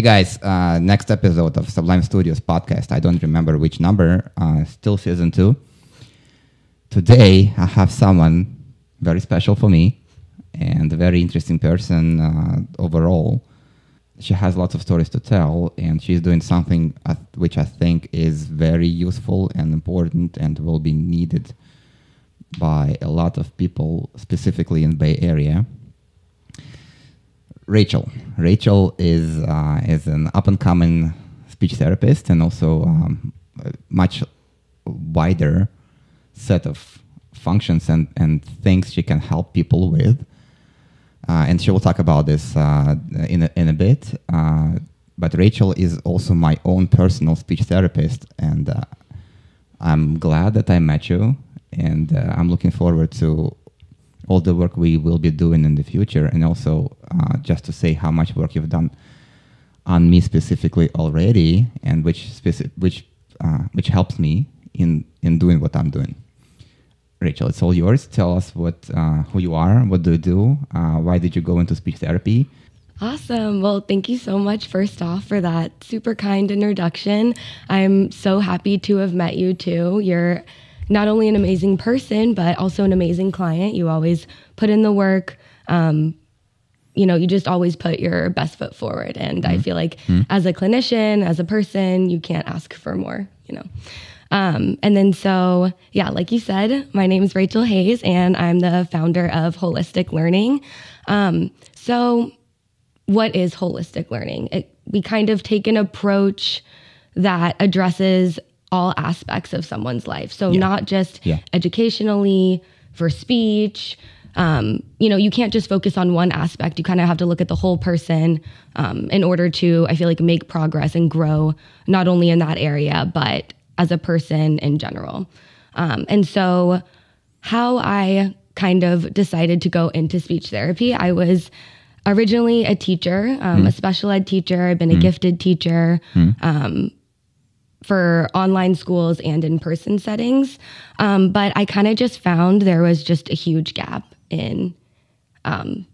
Hey guys, uh, next episode of Sublime Studios podcast. I don't remember which number, uh, still season two. Today, I have someone very special for me and a very interesting person uh, overall. She has lots of stories to tell, and she's doing something uh, which I think is very useful and important and will be needed by a lot of people, specifically in Bay Area. Rachael. Rachael is uh, is an up and coming speech therapist and also um, a much wider set of functions and, and things she can help people with. Uh, and she will talk about this uh, in, a, in a bit. Uh, but Rachael is also my own personal speech therapist, and uh, I'm glad that I met you, and uh, I'm looking forward to all the work we will be doing in the future, and also uh, just to say how much work you've done on me specifically already, and which speci- which uh, which helps me in in doing what I'm doing. Rachael, it's all yours. Tell us what uh, who you are, what do you do, uh, why did you go into speech therapy? Awesome. Well, thank you so much, first off, for that super kind introduction. I'm so happy to have met you too. You're not only an amazing person, but also an amazing client. You always put in the work. Um, you know, you just always put your best foot forward. And mm-hmm. I feel like mm-hmm. as a clinician, as a person, you can't ask for more, you know. Um, and then, so yeah, like you said, my name is Rachael Hayes, and I'm the founder of Holistic Learning. Um, so, what is holistic learning? It, we kind of take an approach that addresses all aspects of someone's life. So, yeah. not just yeah. educationally, for speech. Um, you know, you can't just focus on one aspect. You kind of have to look at the whole person um, in order to, I feel like, make progress and grow not only in that area, but as a person in general. Um, and so, how I kind of decided to go into speech therapy, I was originally a teacher, um, mm. a special ed teacher. I've been mm. a gifted teacher. Mm for online schools and in person settings. Um, but I kind of just found there was just a huge gap in um,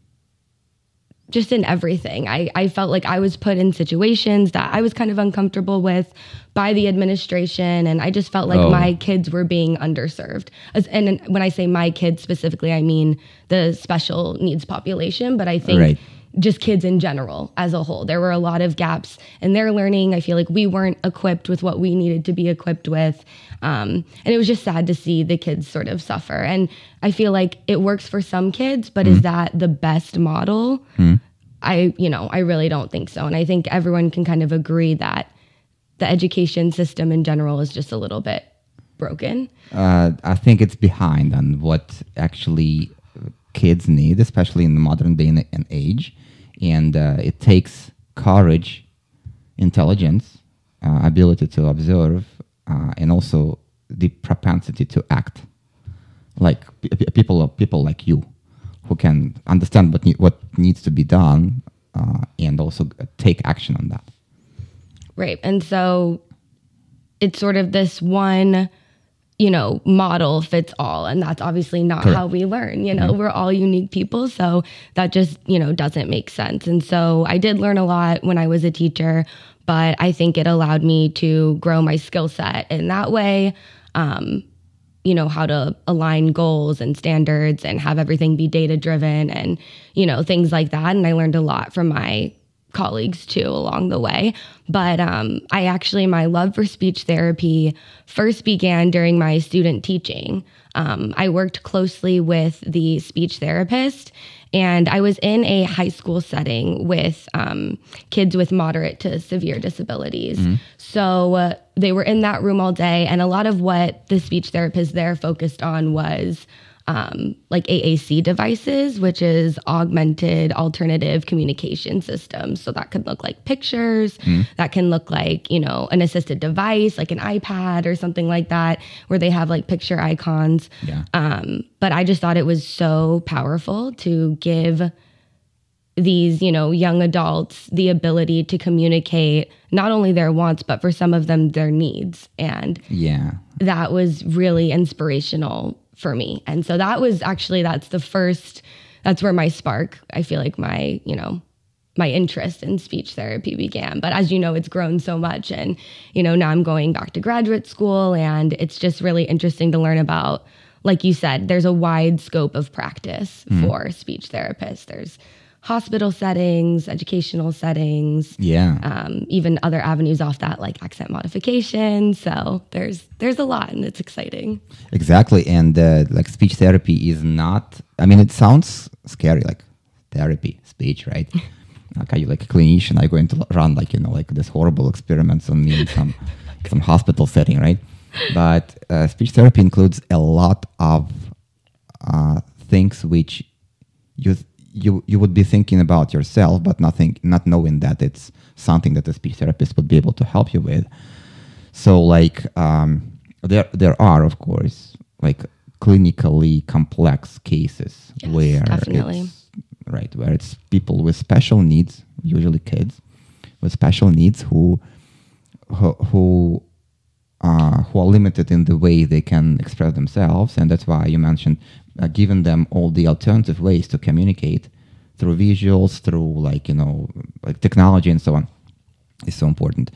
just in everything. I, I felt like I was put in situations that I was kind of uncomfortable with by the administration. And I just felt like oh. my kids were being underserved. As, and when I say my kids specifically, I mean the special needs population. But I think right just kids in general as a whole. There were a lot of gaps in their learning. I feel like we weren't equipped with what we needed to be equipped with. Um, and it was just sad to see the kids sort of suffer. And I feel like it works for some kids, but mm. is that the best model? Mm. I, you know, I really don't think so. And I think everyone can kind of agree that the education system in general is just a little bit broken. Uh, I think it's behind on what actually kids need, especially in the modern day and age and uh, it takes courage, intelligence, uh, ability to observe, uh, and also the propensity to act, like people people like you, who can understand what ne- what needs to be done, uh, and also take action on that. Right, and so it's sort of this one you know, model fits all. And that's obviously not Correct. how we learn. You know, mm-hmm. we're all unique people. So that just, you know, doesn't make sense. And so I did learn a lot when I was a teacher, but I think it allowed me to grow my skill set in that way. Um, you know, how to align goals and standards and have everything be data driven and, you know, things like that. And I learned a lot from my colleagues too along the way. But um, I actually, my love for speech therapy first began during my student teaching. Um, I worked closely with the speech therapist, and I was in a high school setting with um, kids with moderate to severe disabilities. Mm-hmm. So uh, they were in that room all day, and a lot of what the speech therapist there focused on was um, like AAC devices, which is augmented alternative communication systems. So that could look like pictures, mm. that can look like, you know, an assisted device like an iPad or something like that, where they have like picture icons. Yeah. Um, but I just thought it was so powerful to give these, you know, young adults the ability to communicate not only their wants, but for some of them, their needs. And yeah, that was really inspirational for me. And so that was actually that's the first that's where my spark, I feel like my, you know, my interest in speech therapy began. But as you know, it's grown so much. And, you know, now I'm going back to graduate school and it's just really interesting to learn about, like you said, there's a wide scope of practice Mm-hmm. for speech therapists. There's hospital settings, educational settings, Yeah. um, even other avenues off that like accent modification. So there's there's a lot and it's exciting. Exactly, and uh, like speech therapy is not. I mean, it sounds scary, like therapy, speech, right? like, are you like a clinician? Are going to run like you know like this horrible experiments on me in some some hospital setting, right? But uh, speech therapy includes a lot of uh, things which you you you would be thinking about yourself, but nothing, not knowing that it's something that a speech therapist would be able to help you with. So like um, there there are of course like clinically complex cases Yes, where definitely. it's right where it's people with special needs, usually kids with special needs who who, who uh, who are limited in the way they can express themselves, and that's why you mentioned uh, giving them all the alternative ways to communicate through visuals, through like you know like technology and so on is so important.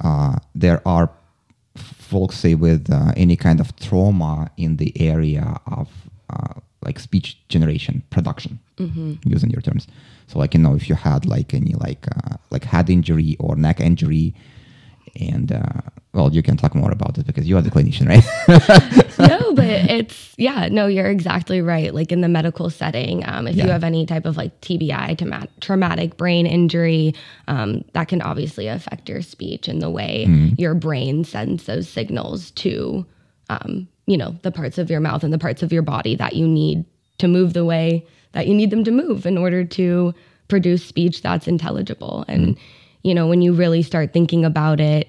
Uh, there are folks say with uh, any kind of trauma in the area of uh, like speech generation production using your terms so like you know if you had like any like uh, like head injury or neck injury and uh, well you can talk more about it because you are the clinician right no, but it's yeah, no, you're exactly right. Like in the medical setting, um, if you have any type of like TBI, trauma- traumatic brain injury, um, that can obviously affect your speech and the way your brain sends those signals to, um, you know, the parts of your mouth and the parts of your body that you need to move the way that you need them to move in order to produce speech that's intelligible. And you know, when you really start thinking about it,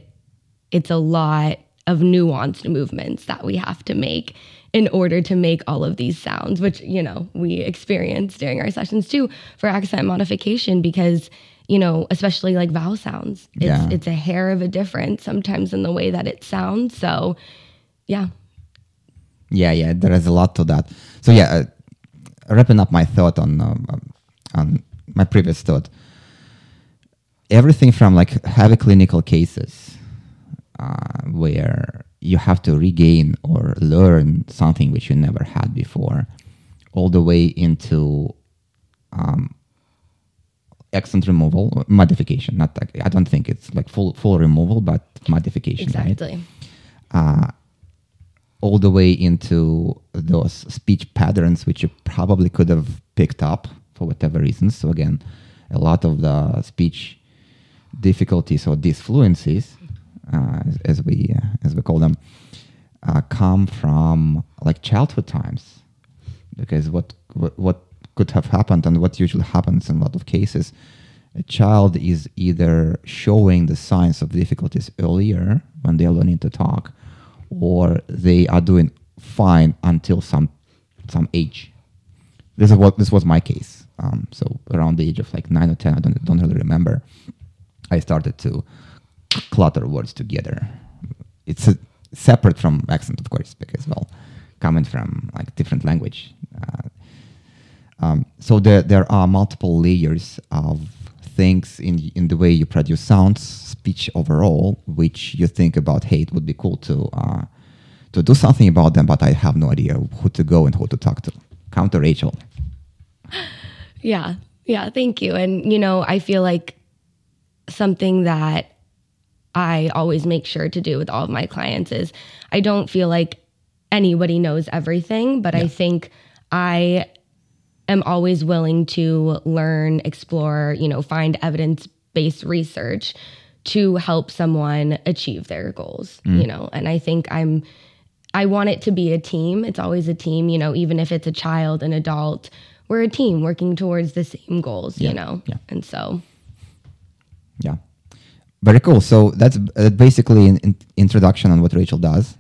it's a lot of nuanced movements that we have to make in order to make all of these sounds, which, you know, we experience during our sessions too for accent modification because, you know, especially like vowel sounds. It's Yeah. it's a hair of a difference sometimes in the way that it sounds. So yeah. yeah yeah there is a lot to that so yeah uh, wrapping up my thought on um, on my previous thought everything from like heavy clinical cases uh, where you have to regain or learn something which you never had before all the way into um, accent removal modification not like, i don't think it's like full full removal but modification right Exactly. uh, all the way into those speech patterns which you probably could have picked up for whatever reasons. So again, a lot of the speech difficulties or disfluencies, uh, as, as we uh, as we call them, uh, come from like childhood times, because what, what what could have happened and what usually happens in a lot of cases, a child is either showing the signs of difficulties earlier when they are learning to talk, or they are doing fine until some some age. This is what this was my case. Um, so around the age of like nine or ten, I don't don't really remember. I started to clutter words together. It's a, separate from accent, of course, because well, coming from like different language. Uh, um, so there there are multiple layers of things in in the way you produce sounds, speech overall, which you think about. Hey, it would be cool to uh, to do something about them, but I have no idea who to go and who to talk to. Counter Rachael. Yeah. Yeah. Thank you. And, you know, I feel like something that I always make sure to do with all of my clients is I don't feel like anybody knows everything, but I think I am always willing to learn, explore, you know, find evidence based research to help someone achieve their goals, mm. you know. And I think I'm I want it to be a team. It's always a team, you know, even if it's a child, an adult, we're a team working towards the same goals, Yeah, you know. yeah. And so Yeah, very cool. So that's uh, basically an in- introduction on what Rachael does.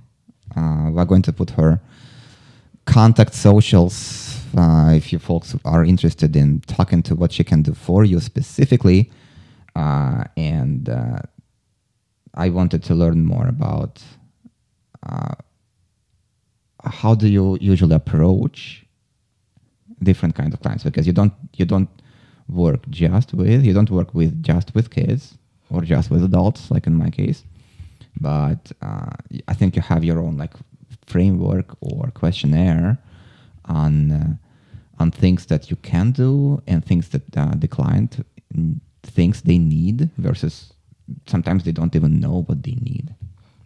Uh, we're going to put her contact socials uh, if you folks are interested in talking to what she can do for you specifically. Uh, and uh, I wanted to learn more about how do you usually approach different kinds of clients because you don't you don't work just with you don't work with just with kids or just with adults like in my case. But uh, i think you have your own like framework or questionnaire on uh, on things that you can do and things that uh, the client thinks they need versus sometimes they don't even know what they need.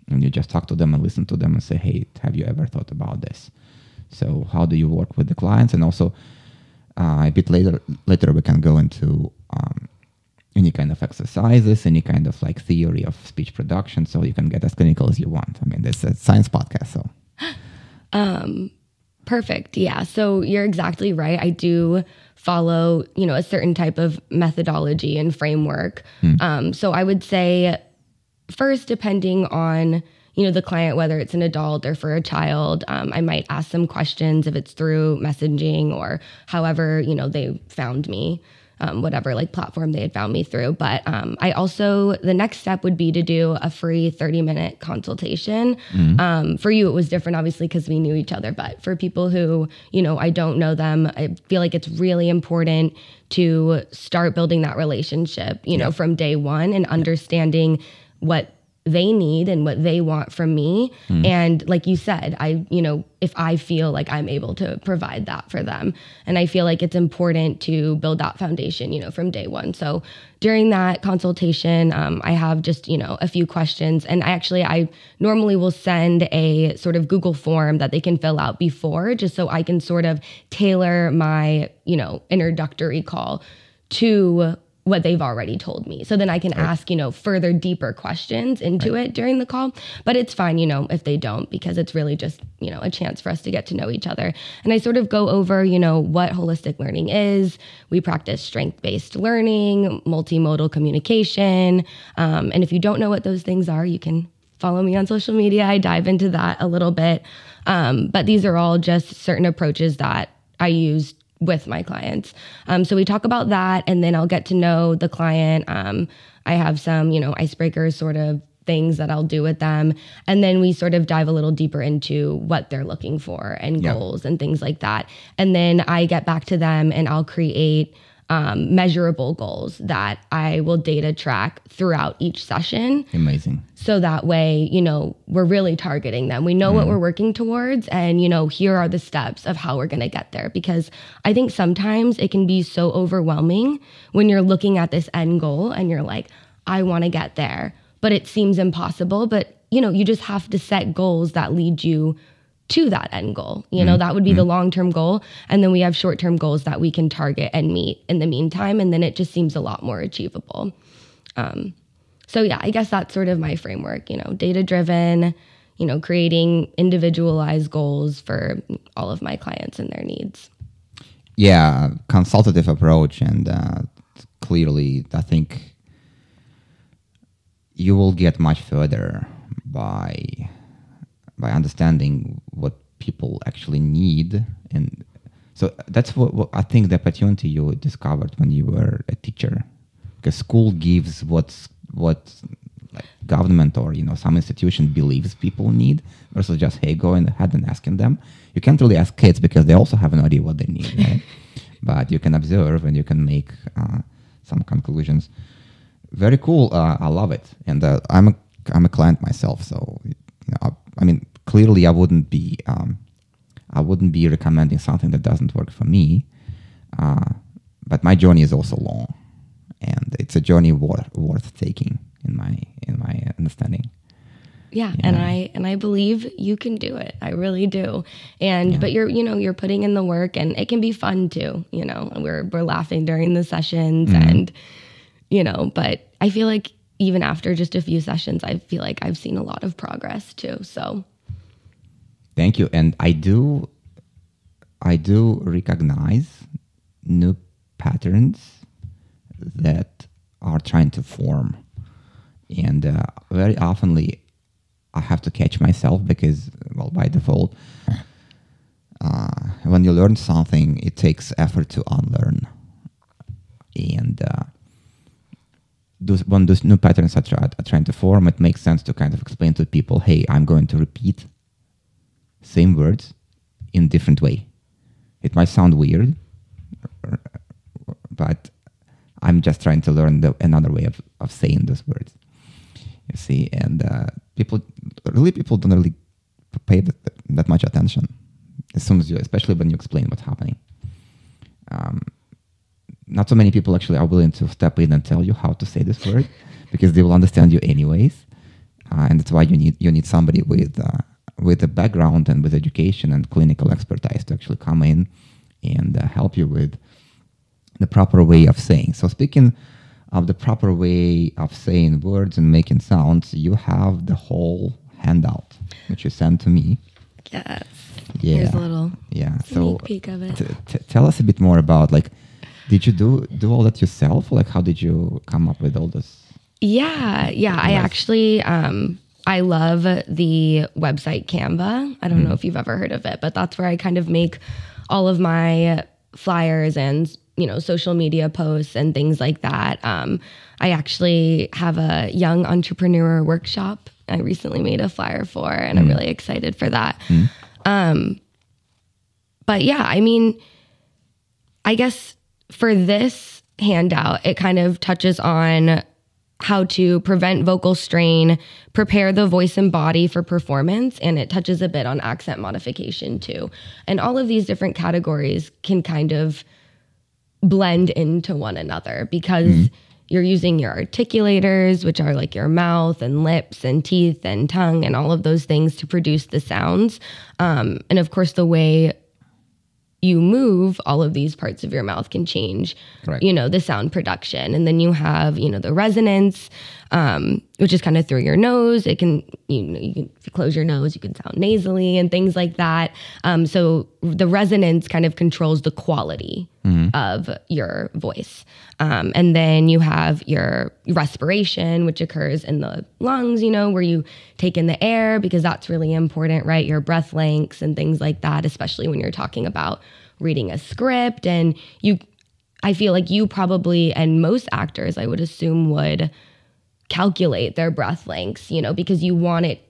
And you just talk to them and listen to them and say hey have you ever thought about this? So how do you work with the clients? And also uh, a bit later later we can go into um, any kind of exercises any kind of like theory of speech production so you can get as clinical as you want. I mean this is a science podcast so. Um perfect. Yeah so you're exactly right. I do follow you know a certain type of methodology and framework. Hmm. um, so i would say first depending on you know the client whether it's an adult or for a child um, i might ask some questions if it's through messaging or however you know they found me um, whatever like platform they had found me through but um, i also the next step would be to do a free 30 minute consultation mm-hmm. Um, for you it was different obviously because we knew each other but for people who you know i don't know them i feel like it's really important to start building that relationship you yeah. know from day one and understanding what they need and what they want from me. Mm. and like you said i you know if i feel like i'm able to provide that for them. And i feel like it's important to build that foundation you know from day one. So during that consultation um, i have just you know a few questions. And I actually i normally will send a sort of google form that they can fill out before just so i can sort of tailor my you know introductory call to what they've already told me. So then I can right. ask, you know, further deeper questions into right. it during the call. But it's fine, you know, if they don't, because it's really just, you know, a chance for us to get to know each other. And I sort of go over, you know, what holistic learning is. We practice strength based learning, multimodal communication. Um, and if you don't know what those things are, you can follow me on social media. I dive into that a little bit. Um, but these are all just certain approaches that I use with my clients. Um, so we talk about that, and then I'll get to know the client. Um, I have some, you know, icebreakers sort of things that I'll do with them. And then we sort of dive a little deeper into what they're looking for and yep. goals and things like that. And then I get back to them and I'll create um, measurable goals that I will data track throughout each session. Amazing. So that way, you know, we're really targeting them. We know mm. what we're working towards, and, you know, here are the steps of how we're going to get there. Because I think sometimes it can be so overwhelming when you're looking at this end goal and you're like, I want to get there, but it seems impossible. But, you know, you just have to set goals that lead you to that end goal. You know, mm-hmm. that would be mm-hmm. the long term goal. And then we have short term goals that we can target and meet in the meantime. And then it just seems a lot more achievable. Um, so, yeah, I guess that's sort of my framework, you know, data driven, you know, creating individualized goals for all of my clients and their needs. Yeah, consultative approach. And uh, clearly, I think you will get much further by by understanding what people actually need. And so that's what, what, i think the opportunity you discovered when you were a teacher. Because school gives what's what like government or you know some institution believes people need versus just hey going ahead and asking them. You can't really ask kids because they also have no idea what they need right? But you can observe and you can make uh, some conclusions. Very cool. Uh, i love it. And uh, i'm a i'm a client myself so you know, I, mean clearly I wouldn't be um, I wouldn't be recommending something that doesn't work for me. Uh, but my journey is also long, and it's a journey worth worth taking in my in my understanding. Yeah, yeah, and I and I believe you can do it. I really do. And yeah. but you're you know you're putting in the work, and it can be fun too. You know, we're we're laughing during the sessions, mm-hmm. and you know, but I feel like even after just a few sessions, I feel like I've seen a lot of progress too. So Thank you. And I do, I do recognize new patterns that are trying to form, and uh, very oftenly I have to catch myself because, well, by default, uh, when you learn something, it takes effort to unlearn, and uh, those, when those new patterns are, are trying to form, it makes sense to kind of explain to people, "Hey, I'm going to repeat same words in different way. It might sound weird, but I'm just trying to learn the, another way of, of saying those words. You see, and uh, people really people don't really pay that, that much attention as soon as you, especially when you explain what's happening. Um, not so many people actually are willing to step in and tell you how to say this word because they will understand you anyways, uh, and that's why you need you need somebody with uh, with a background and with education and clinical expertise to actually come in and uh, help you with the proper way of saying. So speaking of the proper way of saying words and making sounds, you have the whole handout which you sent to me. Yes. Yeah. Here's a little Yeah. sneak So peek of it. t- t- tell us a bit more about like, did you do do all that yourself? Like, how did you come up with all this? Yeah, yeah. I actually um I love the website Canva. I don't know if you've ever heard of it, but that's where I kind of make all of my flyers and you know social media posts and things like that. Um, I actually have a young entrepreneur workshop. I recently made a flyer for, and I'm really excited for that. Um, but yeah, I mean, I guess for this handout, it kind of touches on how to prevent vocal strain, prepare the voice and body for performance, and it touches a bit on accent modification too. And all of these different categories can kind of blend into one another because you're using your articulators, which are like your mouth and lips and teeth and tongue and all of those things to produce the sounds. Um, and of course, the way you move, all of these parts of your mouth can change, Correct. you know, the sound production. And then you have, you know, the resonance, um, which is kind of through your nose. It can, you know, you can you close your nose, you can sound nasally and things like that. Um, so the resonance kind of controls the quality of your voice. Um, and then you have your respiration, which occurs in the lungs, you know, where you take in the air because that's really important, right? Your breath lengths and things like that, especially when you're talking about reading a script. And you, I feel like you probably, and most actors, I would assume, would calculate their breath lengths, you know, because you want it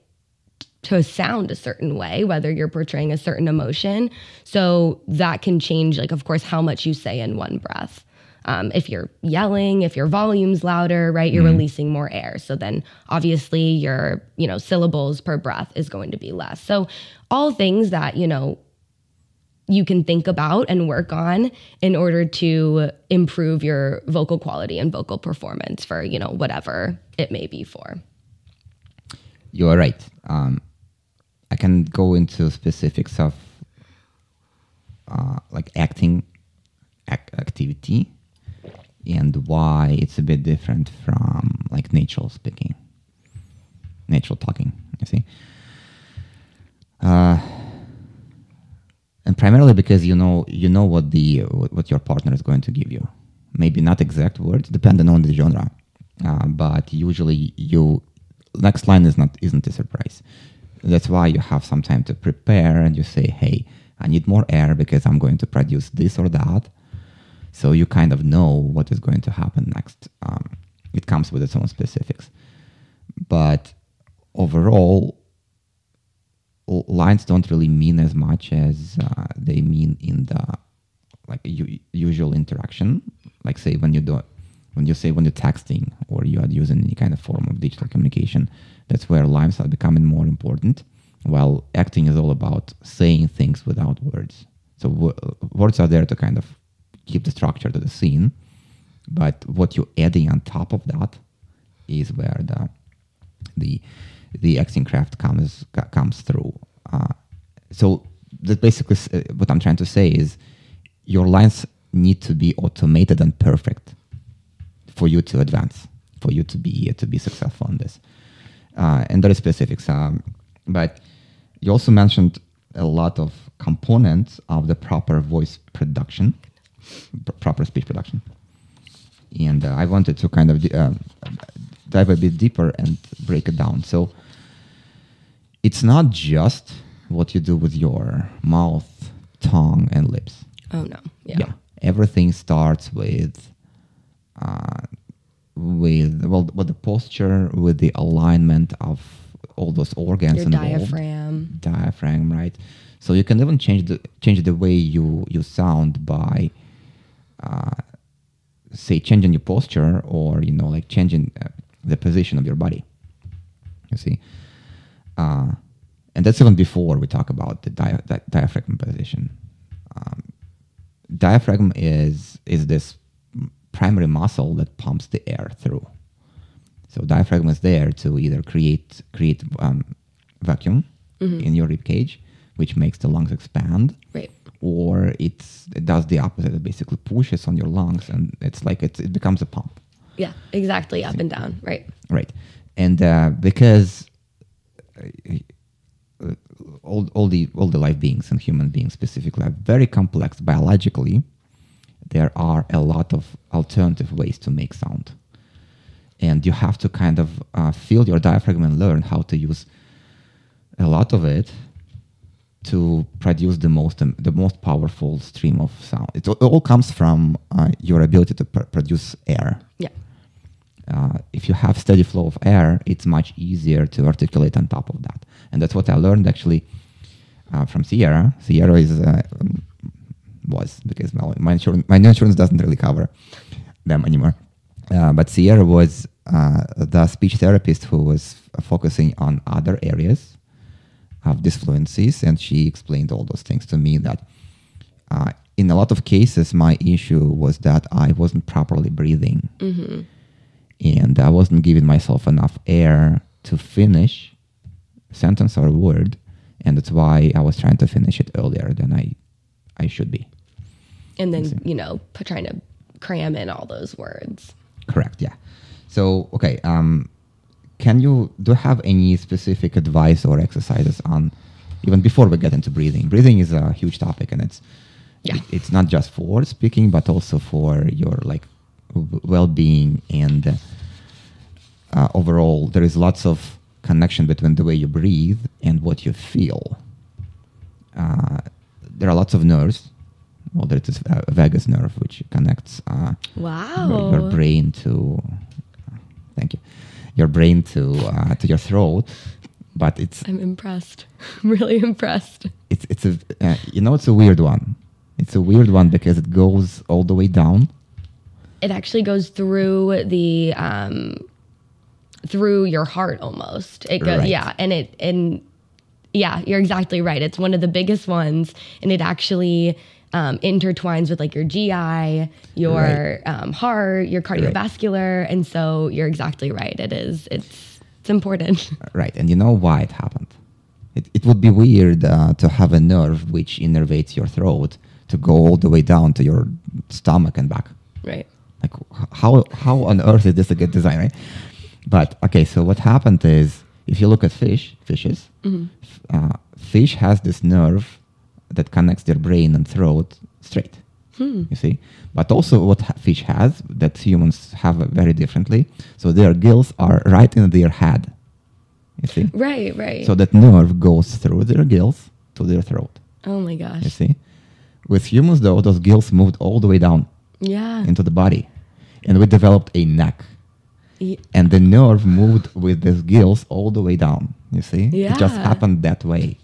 to sound a certain way, whether you're portraying a certain emotion. So that can change, like, of course, how much you say in one breath. Um, if you're yelling, if your volume's louder, right, you're releasing more air. So then obviously your, you know, syllables per breath is going to be less. So all things that, you know, you can think about and work on in order to improve your vocal quality and vocal performance for, you know, whatever it may be for. You are right. Um, I can go into specifics of uh, like acting ac- activity and why it's a bit different from like natural speaking, natural talking. You see, uh, and primarily because you know you know what the what your partner is going to give you. Maybe not exact words, depending on the genre, uh, but usually you next line is not isn't a surprise. That's why you have some time to prepare and you say, "Hey, I need more air because I'm going to produce this or that." So you kind of know what is going to happen next. Um, it comes with its own specifics, but overall, lines don't really mean as much as uh, they mean in the like usual interaction. Like say when you do when you say when you're texting or you are using any kind of form of digital communication, that's where lines are becoming more important. While acting is all about saying things without words. So w- words are there to kind of keep the structure to the scene, but what you're adding on top of that is where the the the acting craft comes comes through. Uh, so that basically uh, what I'm trying to say is your lines need to be automated and perfect for you to advance, for you to be to be successful in this. Uh, and there are specifics, um, but you also mentioned a lot of components of the proper voice production, pr- proper speech production, and uh, I wanted to kind of um, dive a bit deeper and break it down. So it's not just what you do with your mouth, tongue, and lips. Oh no. Yeah. Everything starts with uh, with well, with the posture, with the alignment of all those organs Your involved. diaphragm. Diaphragm, right? So you can even change the change the way you you sound by uh, say changing your posture or you know like changing uh, the position of your body. You see, uh, and that's even before we talk about the dia- di- diaphragm position. Um, diaphragm is is this primary muscle that pumps the air through. So diaphragm is there to either create create um, vacuum in your rib cage, which makes the lungs expand, Right. or it's it does the opposite. It basically pushes on your lungs, and it's like it's, it becomes a pump, Yeah, exactly. Up and down. Right. right? And uh, because uh, all, all the all the life beings and human beings specifically are very complex biologically, there are a lot of alternative ways to make sound, and you have to kind of uh, feel your diaphragm and learn how to use a lot of it to produce the most um, the most powerful stream of sound. It, all- it all comes from uh, your ability to pr- produce air. Yeah. Uh, if you have steady flow of air, it's much easier to articulate on top of that. And that's what I learned actually uh, from Sierra. Sierra is uh, um, was because well, my insurance my insurance doesn't really cover them anymore. Uh, but Sierra was uh, the speech therapist who was focusing on other areas of disfluencies, and she explained all those things to me. That in a lot of cases, my issue was that I wasn't properly breathing and I wasn't giving myself enough air to finish sentence or word, and that's why I was trying to finish it earlier than I I should be. And then, you know, p- trying to cram in all those words. Correct. Yeah. So okay. Um, can you do you have any specific advice or exercises on even before we get into breathing? Breathing is a huge topic, and it's Yeah. it- it's not just for speaking, but also for your like well-being and uh, overall. There is lots of connection between the way you breathe and what you feel. Uh, there are lots of nerves. Well, there is a vagus nerve which connects uh, Wow. your, your brain to thank you your brain to uh, to your throat but it's I'm impressed. I'm really impressed. it's it's a uh, you know it's a weird one it's a weird one because it goes all the way down It actually goes through the um through your heart almost. It goes Right. yeah, and it and yeah, you're exactly right. It's one of the biggest ones and it actually um, intertwines with like your GI, your Right. um, heart, your cardiovascular, and so you're exactly right. It is. It's it's important. right and you know why it happened it, it would be weird uh, to have a nerve which innervates your throat to go all the way down to your stomach and back right. Like how how on earth is this a good design right? But okay so what happened is if you look at fish fishes f- uh, fish has this nerve that connects their brain and throat straight. You see? But also what ha- fish has that humans have very differently so their gills are right in their head. You see? Right. Right. so that nerve goes through their gills to their throat. Oh my gosh! you see? With humans though those gills moved all the way down Yeah. into the body and we developed a neck and the nerve moved with the gills all the way down you see it just happened that way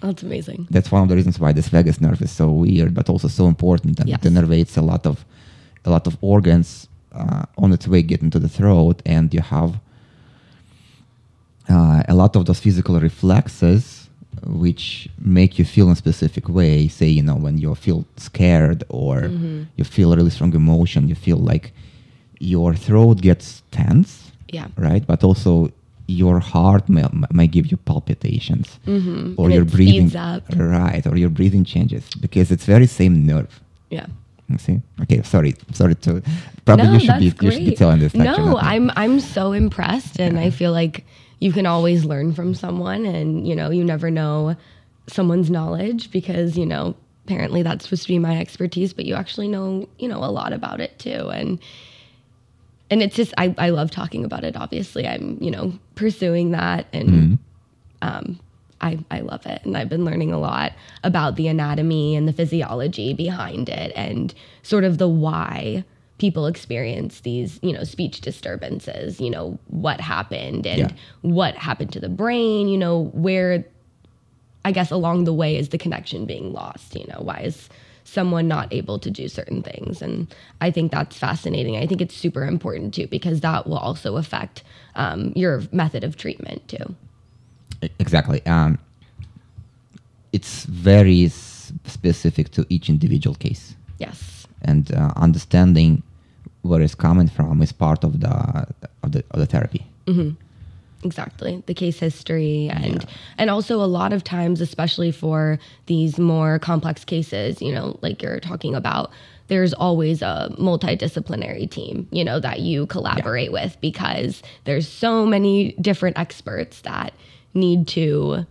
That's amazing. that's one of the reasons why this vagus nerve is so weird but also so important and Yes. it innervates a lot of a lot of organs uh, on its way get into the throat and you have uh, a lot of those physical reflexes which make you feel in a specific way say you know when you feel scared or you feel a really strong emotion you feel like your throat gets tense Yeah. right but also your heart may, may give you palpitations Mhm. or And your breathing up. right or your breathing changes because it's very same nerve Yeah. you see okay sorry sorry to probably you should be you should be telling this No. I'm I'm so impressed, and I feel like you can always learn from someone, and you know you never know someone's knowledge because you know apparently that's supposed to be my expertise, but you actually know you know a lot about it too, and and it's just I I love talking about it. Obviously, I'm you know pursuing that and. Mm-hmm. Um, I, I love it. And I've been learning a lot about the anatomy and the physiology behind it and sort of the why people experience these, you know, speech disturbances, you know, what happened and Yeah. what happened to the brain, you know, where I guess along the way is the connection being lost, you know, why is someone not able to do certain things. And I think that's fascinating. I think it's super important too because that will also affect um, your method of treatment too. Exactly. Um, it's very specific to each individual case, Yes. and uh, understanding where it's coming from is part of the of the, of the therapy. Exactly. The case history and and also a lot of times especially for these more complex cases, you know, like you're talking about there's always a multidisciplinary team, you know, that you collaborate with because there's so many different experts that need to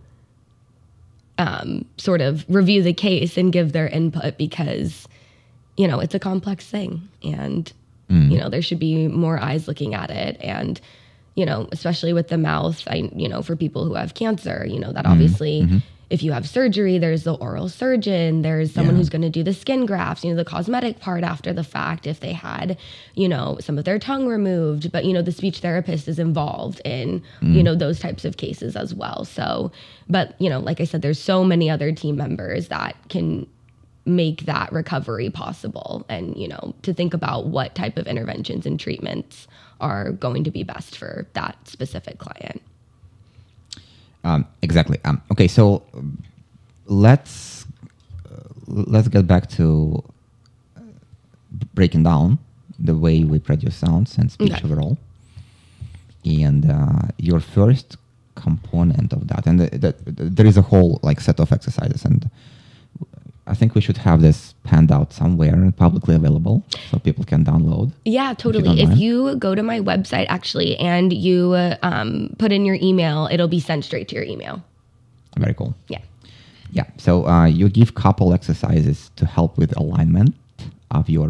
um, sort of review the case and give their input because you know it's a complex thing and Mm. you know there should be more eyes looking at it. And you know especially with the mouth i you know for people who have cancer you know that mm-hmm. obviously mm-hmm. if you have surgery there's the oral surgeon there's someone Yeah. who's going to do the skin grafts you know the cosmetic part after the fact if they had you know some of their tongue removed. But you know the speech therapist is involved in mm. you know those types of cases as well. So but you know like i said there's so many other team members that can make that recovery possible and you know to think about what type of interventions and treatments are going to be best for that specific client Um, exactly. Um, okay, so let's uh, let's get back to uh, breaking down the way we produce sounds and speech Okay. overall. And uh, your first component of that, and the, the, the- there is a whole like set of exercises, and I think we should have this panned out somewhere and publicly available so people can download. yeah totally if you go to my website actually and you um, put in your email it'll be sent straight to your email Very cool. yeah Yeah. So uh, you give couple exercises to help with alignment of your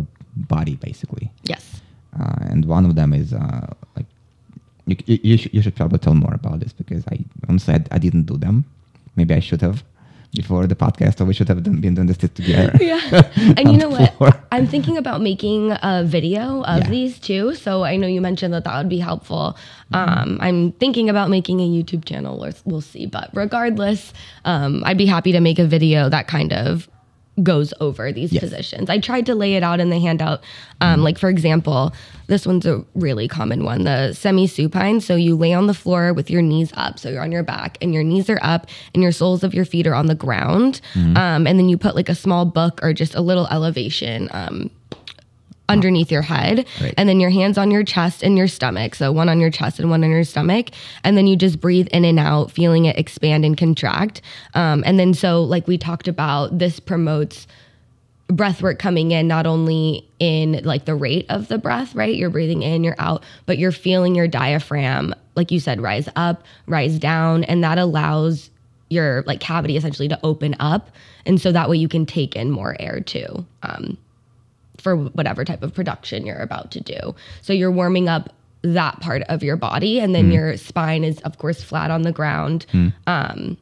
body, basically. yes Uh, and one of them is uh, like you, you, you, should, you should probably tell more about this because I honestly I, I didn't do them. Maybe I should have before the podcast, or we should have done, been doing this together. yeah. And you know what? I'm thinking about making a video of Yeah. these too. So i know you mentioned that that would be helpful. Um, i'm thinking about making a youtube channel. We'll, we'll see. But regardless um, i'd be happy to make a video that kind of goes over these Yes. positions. I tried to lay it out in the handout um, like for example this one's a really common one the semi supine so you lay on the floor with your knees up so you're on your back and your knees are up and your soles of your feet are on the ground. Um, and then you put like a small book or just a little elevation um, underneath your head Right. and then your hands on your chest and your stomach. So one on your chest and one on your stomach. And then you just breathe in and out feeling it expand and contract. Um, and then so like we talked about this promotes breath work coming in not only in like the rate of the breath right? You're breathing in you're out but you're feeling your diaphragm like you said rise up rise down. And that allows your like cavity essentially to open up. And so that way you can take in more air too. Um, for whatever type of production you're about to do. So you're warming up that part of your body, and then your spine is, of course, flat on the ground. Um,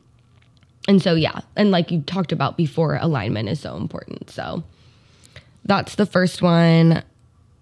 and so, yeah, and like you talked about before, alignment is so important. So that's the first one.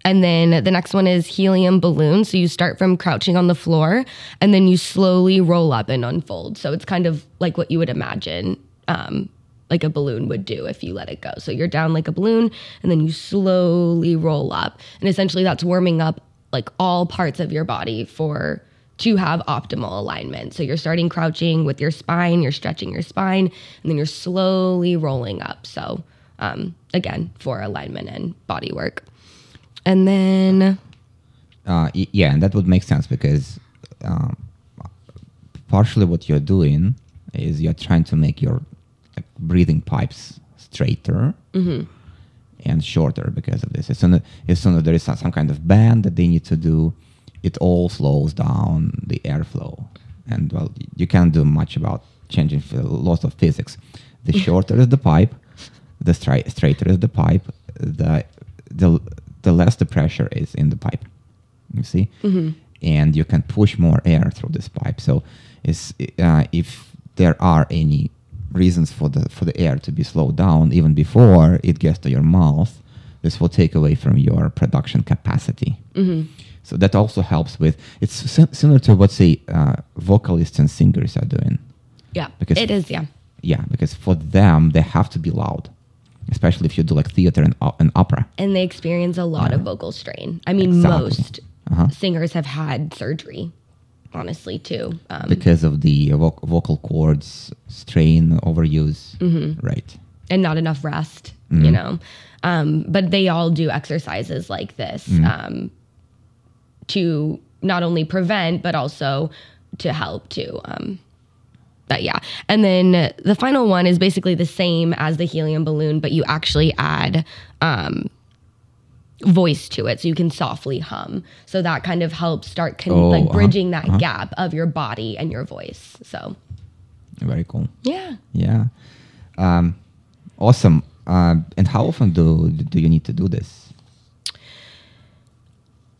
And then the next one is helium balloon. So you start from crouching on the floor and then you slowly roll up and unfold. So it's kind of like what you would imagine um, like a balloon would do if you let it go. So you're down like a balloon and then you slowly roll up. And essentially that's warming up like all parts of your body for to have optimal alignment. So you're starting crouching with your spine, you're stretching your spine, and then you're slowly rolling up. So um, again, for alignment and body work. And then Uh, yeah, and that would make sense because um, partially what you're doing is you're trying to make your breathing pipes straighter and shorter because of this. As soon as, as soon as there is some, some kind of bend that they need to do, it all slows down the airflow. And well, you can't do much about changing lots of physics. The shorter is the pipe, the stri- straighter is the pipe, the, the, the less the pressure is in the pipe. You see? And you can push more air through this pipe. So it's, uh, if there are any reasons for the for the air to be slowed down even before it gets to your mouth, this will take away from your production capacity. So that also helps with. It's sim- similar to what say uh, vocalists and singers are doing. yeah, Because- it is, yeah. Yeah, because for them they have to be loud. especially if you do like theater and, o- and opera. and they experience a lot of vocal strain. I mean, Exactly. most Uh-huh. singers have had surgery, honestly, too. Um, because of the voc- vocal cords strain overuse Mm-hmm. right and not enough rest, Mm-hmm. you know. Um, but they all do exercises like this Mm-hmm. um, to not only prevent, but also to help too. Um, but yeah. And then the final one is basically the same as the helium balloon, but you actually add um, voice to it so you can softly hum. So that kind of helps start con- Oh, like uh-huh, bridging that gap of your body and your voice. So very cool yeah. yeah um, awesome uh, and how often do do you need to do this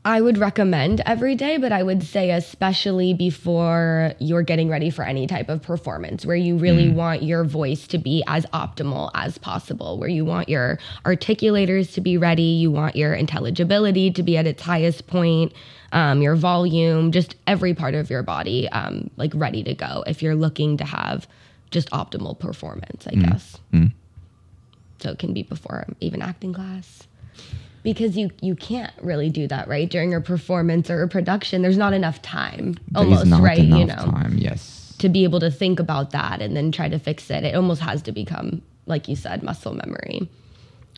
I would recommend every day, but I would say especially before you're getting ready for any type of performance where you really want your voice to be as optimal as possible, where you want your articulators to be ready, you want your intelligibility to be at its highest point, um, your volume, just every part of your body um, like ready to go if you're looking to have just optimal performance, I guess. So it can be before even acting class because you you can't really do that right? During a performance or a production there's not enough time almost not right enough you know? time yes. To be able to think about that and then try to fix it. It almost has to become like you said muscle memory.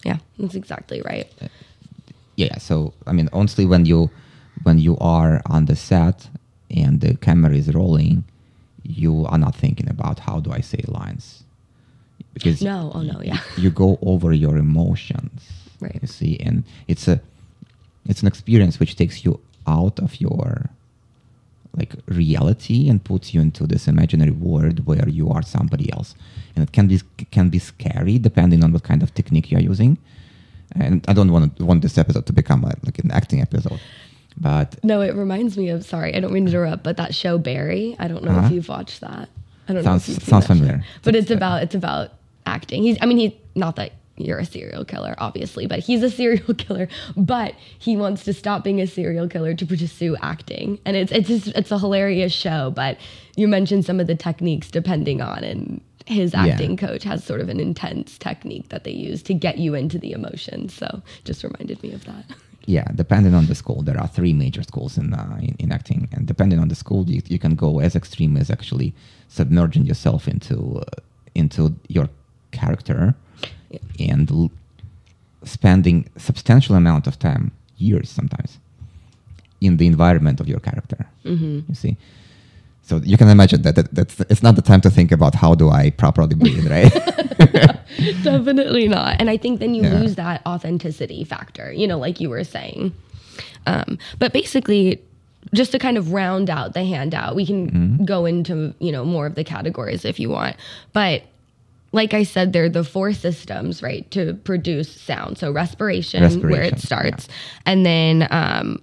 Yeah. That's exactly right. Uh, yeah so i mean honestly when you when you are on the set and the camera is rolling you are not thinking about how do i say lines. Because no oh no yeah. you go over your emotions Right. you see and it's a it's an experience which takes you out of your like reality and puts you into this imaginary world where you are somebody else and it can be can be scary depending on what kind of technique you're using and i don't want want this episode to become a, like an acting episode but no it reminds me of sorry i don't mean to interrupt but that show barry i don't know Uh-huh. if you've watched that i don't Sounds- know if you've seen sounds that show. familiar. but it's about it's about acting he's i mean he's not that you're a serial killer obviously but he's a serial killer. But he wants to stop being a serial killer to pursue acting. And it's it's just, it's a hilarious show but you mentioned some of the techniques depending on and his Yeah. acting coach has sort of an intense technique that they use to get you into the emotions so just reminded me of that. Yeah depending on the school there are three major schools in uh, in, in acting. And depending on the school you, you can go as extreme as actually submerging yourself into uh, into your character and l- spending substantial amount of time years sometimes in the environment of your character Mm-hmm. you see so you can imagine that, that that's it's not the time to think about how do i properly breathe right Definitely not. And I think then you Yeah. lose that authenticity factor, you know, like you were saying. Um, but basically, just to kind of round out the handout, we can Mm-hmm. go into, you know, more of the categories if you want. But like I said, they're the four systems, right, to produce sound. So respiration, where it starts, and then um,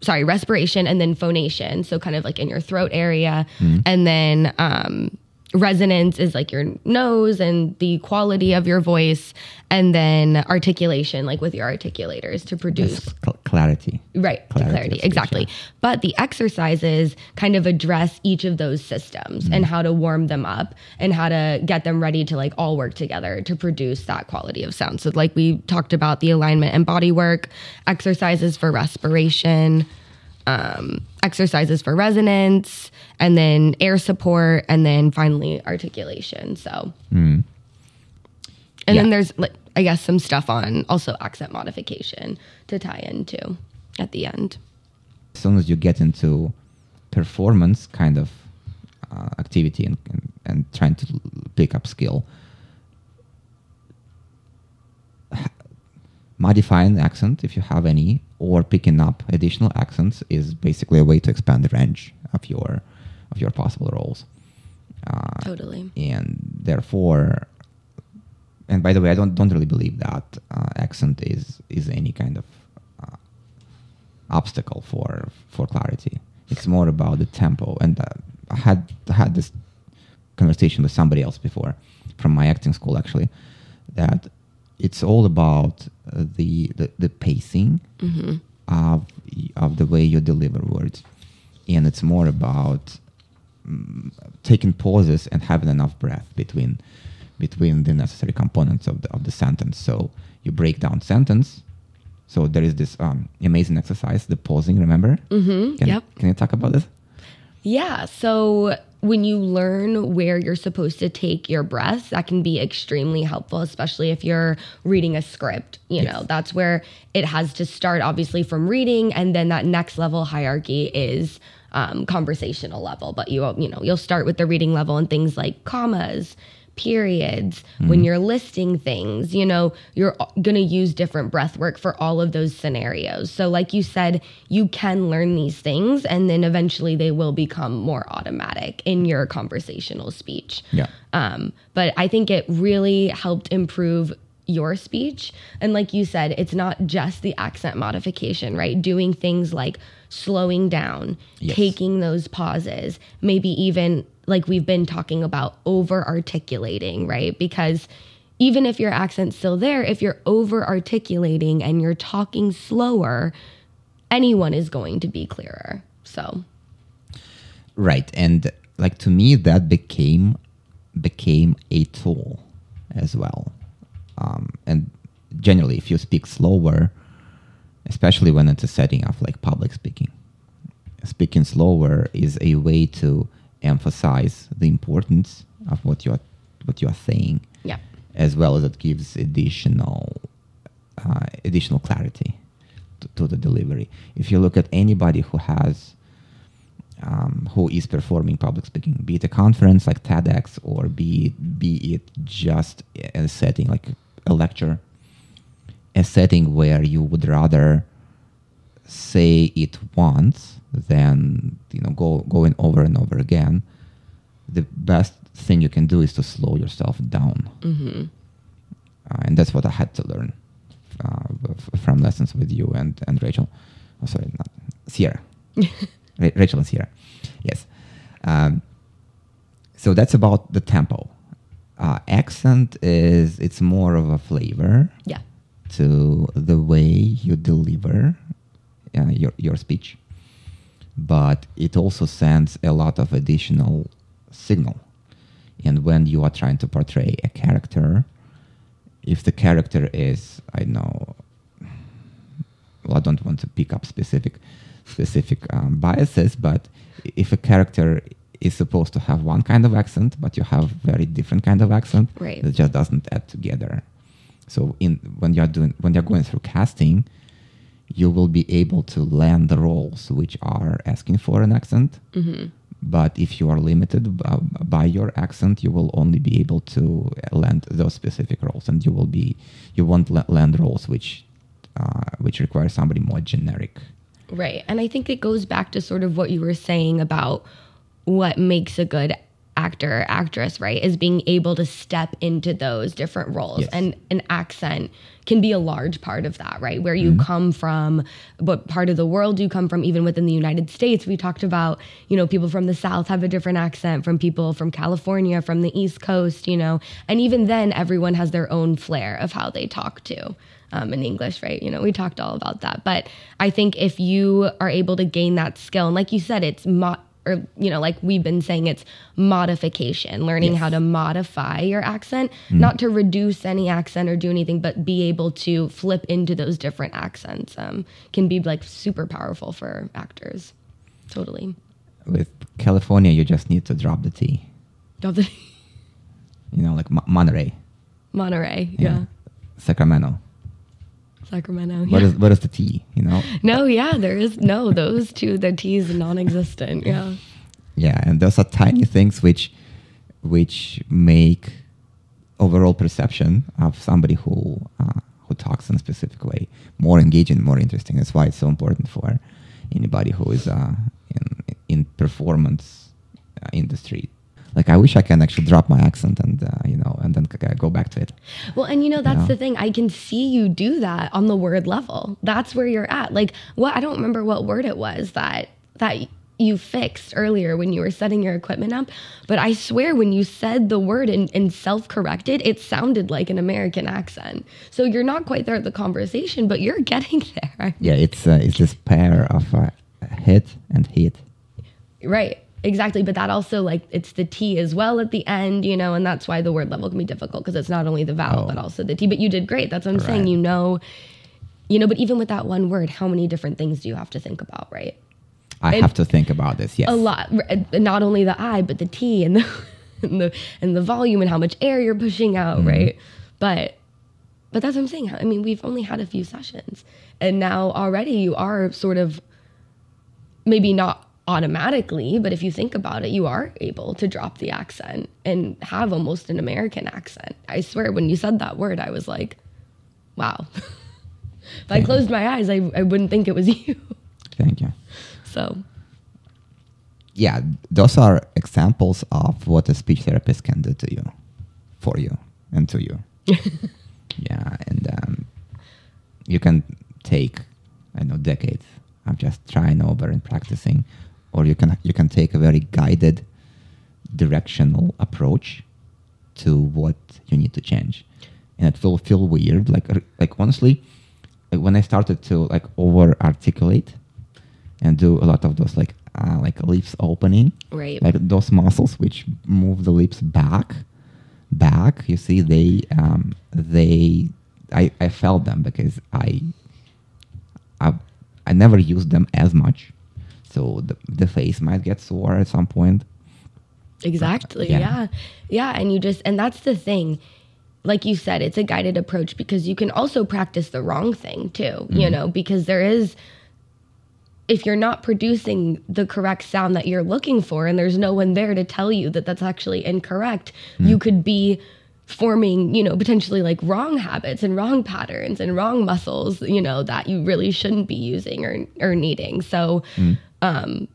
sorry, respiration and then phonation. So kind of like in your throat area. And then um, resonance is like your nose and the quality of your voice. And then articulation, like with your articulators to produce. Cl- clarity Right, Clarity clarity, of clarity speech, exactly. But the exercises kind of address each of those systems Mm-hmm. and how to warm them up and how to get them ready to like all work together to produce that quality of sound. So, like we talked about the alignment and body work, exercises for respiration, um, exercises for resonance, and then air support, and then finally articulation. So, and Yeah. then there's like I guess some stuff on also accent modification to tie into at the end. as soon as you get into performance kind of uh, activity and, and, and trying to pick up skill, modifying the accent if you have any, or picking up additional accents is basically a way to expand the range of your of your possible roles. Uh, Totally. and therefore and by the way i don't don't really believe that uh, accent is is any kind of uh, obstacle for for clarity it's more about the tempo and uh, i had had this conversation with somebody else before from my acting school actually that it's all about uh, the, the the pacing of of the way you deliver words and it's more about mm, taking pauses and having enough breath between between the necessary components of the of the sentence. So you break down sentence. So there is this um, amazing exercise, the pausing. Remember? Mm-hmm. Can, Yep. Can you talk about this? Yeah. So when you learn where you're supposed to take your breaths, that can be extremely helpful, especially if you're reading a script. You Yes. know, that's where it has to start, obviously, from reading, and then that next level hierarchy is um, conversational level. But you, you know, you'll start with the reading level and things like commas, periods. When you're listing things, you know, you're going to use different breath work for all of those scenarios. So, like you said, you can learn these things and then eventually they will become more automatic in your conversational speech. Yeah. Um, but I think it really helped improve your speech. And like you said, it's not just the accent modification, right? Doing things like slowing down, Yes. taking those pauses, maybe even like we've been talking about over articulating, right? Because even if your accent's still there, if you're over articulating and you're talking slower, anyone is going to be clearer. So, Right, and like to me, that became became a tool as well. Um, and generally, if you speak slower, especially when it's a setting of like public speaking, speaking slower is a way to emphasize the importance of what you're what you're saying, yeah. as well as it gives additional uh, additional clarity to, to the delivery. If you look at anybody who has um, who is performing public speaking, be it a conference like TEDx or be it, be it just a setting like a lecture, a setting where you would rather say it once than you know go going over and over again. The best thing you can do is to slow yourself down, Mm-hmm. uh, and that's what I had to learn uh, from lessons with you and and Rachael. Oh, sorry, not Sierra. Ra- Rachael and Sierra. Yes. Um, so that's about the tempo. Uh, accent is it's more of a flavor Yeah. to the way you deliver uh, your your speech, but it also sends a lot of additional signal. And when you are trying to portray a character, if the character is I know, well, I don't want to pick up specific specific um, biases, but if a character is supposed to have one kind of accent, but you have very different kind of accent, Right. it just doesn't add together. So in when you're doing when you're going through casting, you will be able to land the roles which are asking for an accent. Mm-hmm. But if you are limited b- by your accent, you will only be able to land those specific roles, and you will be you won't la- land roles which uh, which require somebody more generic. Right. And I think it goes back to sort of what you were saying about what makes a good actor, actress, right? Is being able to step into those different roles. Yes. And an accent can be a large part of that, right? Where you come from, what part of the world you come from, even within the United States. We talked about, you know, people from the South have a different accent from people from California, from the East Coast, you know, and even then, everyone has their own flair of how they talk to um, in English, right? You know, we talked all about that. But I think if you are able to gain that skill, and like you said, it's mo- or you know, like we've been saying, it's modification, learning Yes. how to modify your accent, not to reduce any accent or do anything, but be able to flip into those different accents. Um, can be like super powerful for actors. Totally. With California, you just need to drop the T. Of the t You know, like Mo- Monterey, Monterey, yeah. Sacramento. Sacramento. What yeah. is what is the T? You know? No, yeah, there is no those two. The T is non-existent. Yeah. Yeah, and those are tiny things which which make overall perception of somebody who uh, who talks in a specific way more engaging, more interesting. That's why it's so important for anybody who is uh, in in performance uh, industry. Like I wish I can actually drop my accent and uh, you know and then go back to it. Well, and you know that's Yeah. the thing. I can see you do that on the word level. That's where you're at. Like what I don't remember what word it was that that you fixed earlier when you were setting your equipment up, but I swear when you said the word and, and self-corrected, it sounded like an American accent. So you're not quite there at the conversation, but you're getting there. Yeah, it's uh, it's this pair of uh, hit and hit. Right. Exactly, but that also like it's the T as well at the end, you know, and that's why the word level can be difficult because it's not only the vowel Oh. but also the T. But you did great. That's what I'm saying. You know, you know, but even with that one word, how many different things do you have to think about, right? I And- have to think about this. Yes. A lot. Not only the I, but the T and the and the and the volume and how much air you're pushing out, Mm-hmm. right? But but that's what I'm saying. I mean, we've only had a few sessions, and now already you are sort of maybe not automatically, but if you think about it, you are able to drop the accent and have almost an American accent. I swear, when you said that word, I was like, wow. if I closed my eyes, I, I wouldn't think it was you. Thank you. So, Yeah, those are examples of what a speech therapist can do to you, for you, and to you. yeah, and um, you can take, I know, decades of just trying over and practicing, or you can you can take a very guided, directional approach to what you need to change, and it will feel weird. Like like honestly, like when I started to like over articulate and do a lot of those like uh, like lips opening, right. like those muscles which move the lips back back you see they um they i i felt them because i i, I never used them as much so the, the face might get sore at some point Exactly. Yeah. Yeah. yeah. And you just, and that's the thing. Like you said, it's a guided approach because you can also practice the wrong thing too, you mm-hmm. know, because there is, if you're not producing the correct sound that you're looking for and there's no one there to tell you that that's actually incorrect, mm. you could be forming, you know, potentially like wrong habits and wrong patterns and wrong muscles, you know, that you really shouldn't be using or, or needing. So, mm. Um,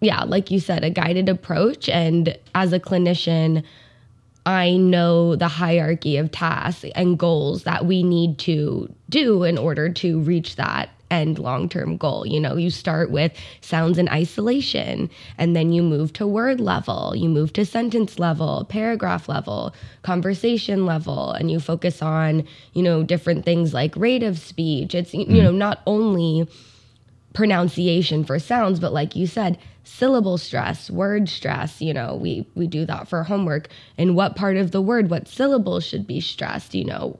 yeah, like you said, a guided approach. And as a clinician, I know the hierarchy of tasks and goals that we need to do in order to reach that end long term goal. You know, you start with sounds in isolation, and then you move to word level, you move to sentence level, paragraph level, conversation level, and you focus on, you know, different things like rate of speech. It's, you mm-hmm. know, not only pronunciation for sounds but like you said syllable stress word stress you know we we do that for homework. And what part of the word what syllable should be stressed you know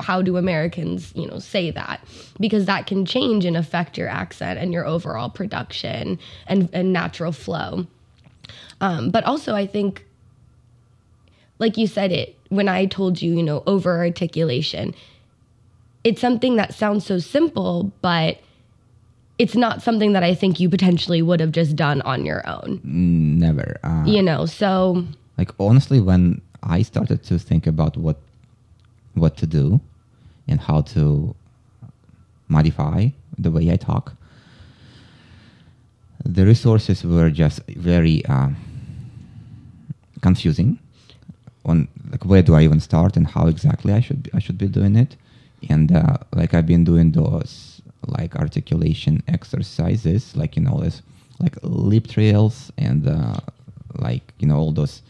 how do americans you know say that? Because that can change and affect your accent and your overall production and, and natural flow. Um, but also i think like you said it when i told you you know over articulation it's something that sounds so simple but it's not something that I think you potentially would have just done on your own, never uh, you know. So, like honestly when i started to think about what what to do and how to modify the way i talk the resources were just very uh, confusing on like where do i even start and how exactly i should be, i should be doing it and uh, like i've been doing those like articulation exercises like you know this like lip trills and uh, like you know all those